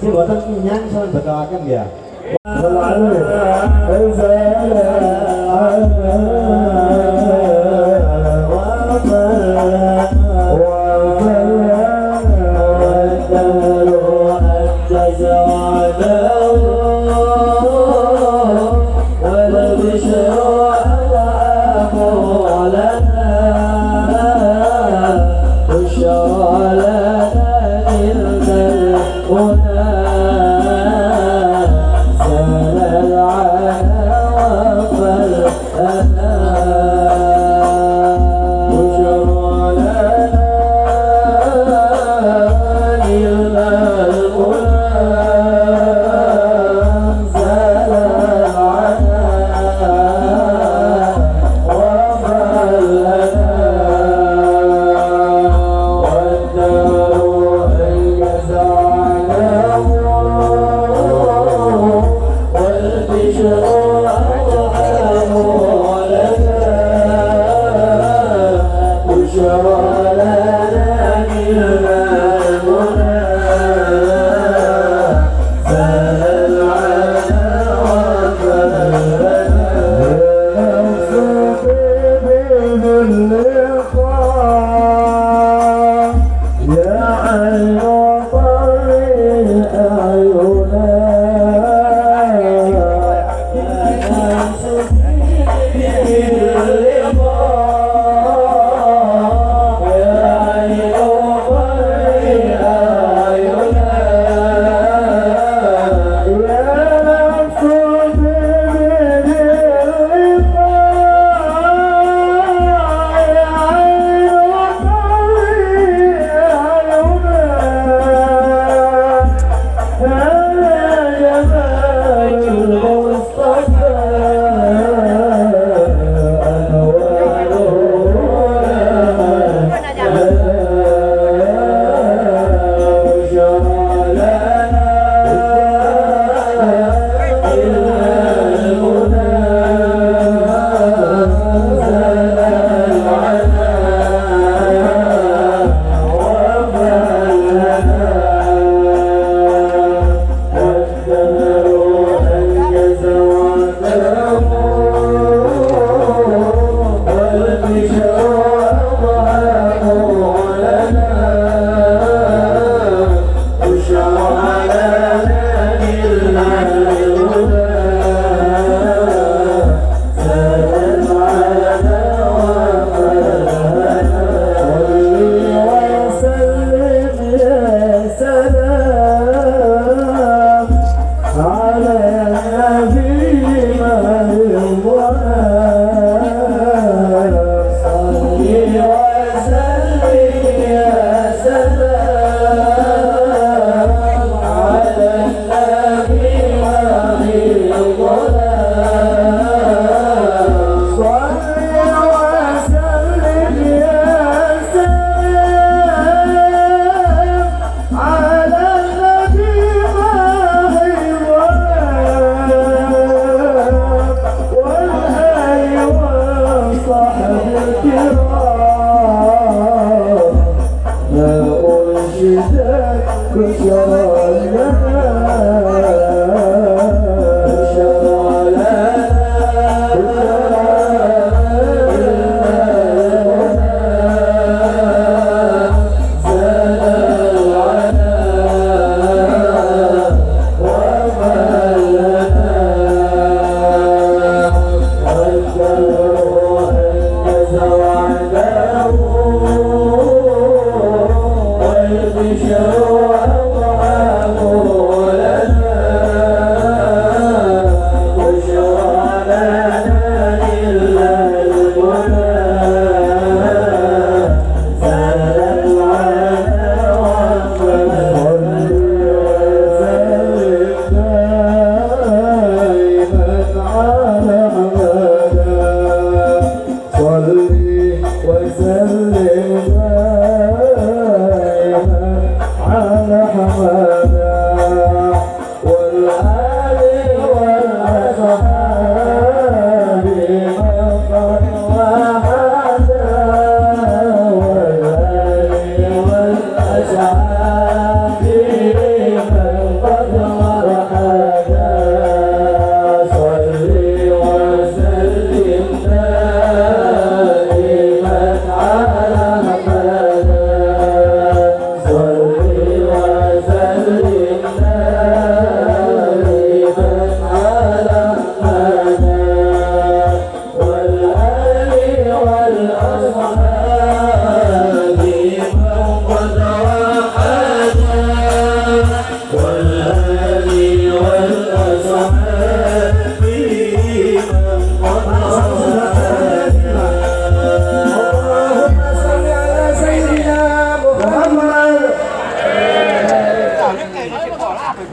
xin lỗi thân nhắn sơn bật đo các kìa Oh.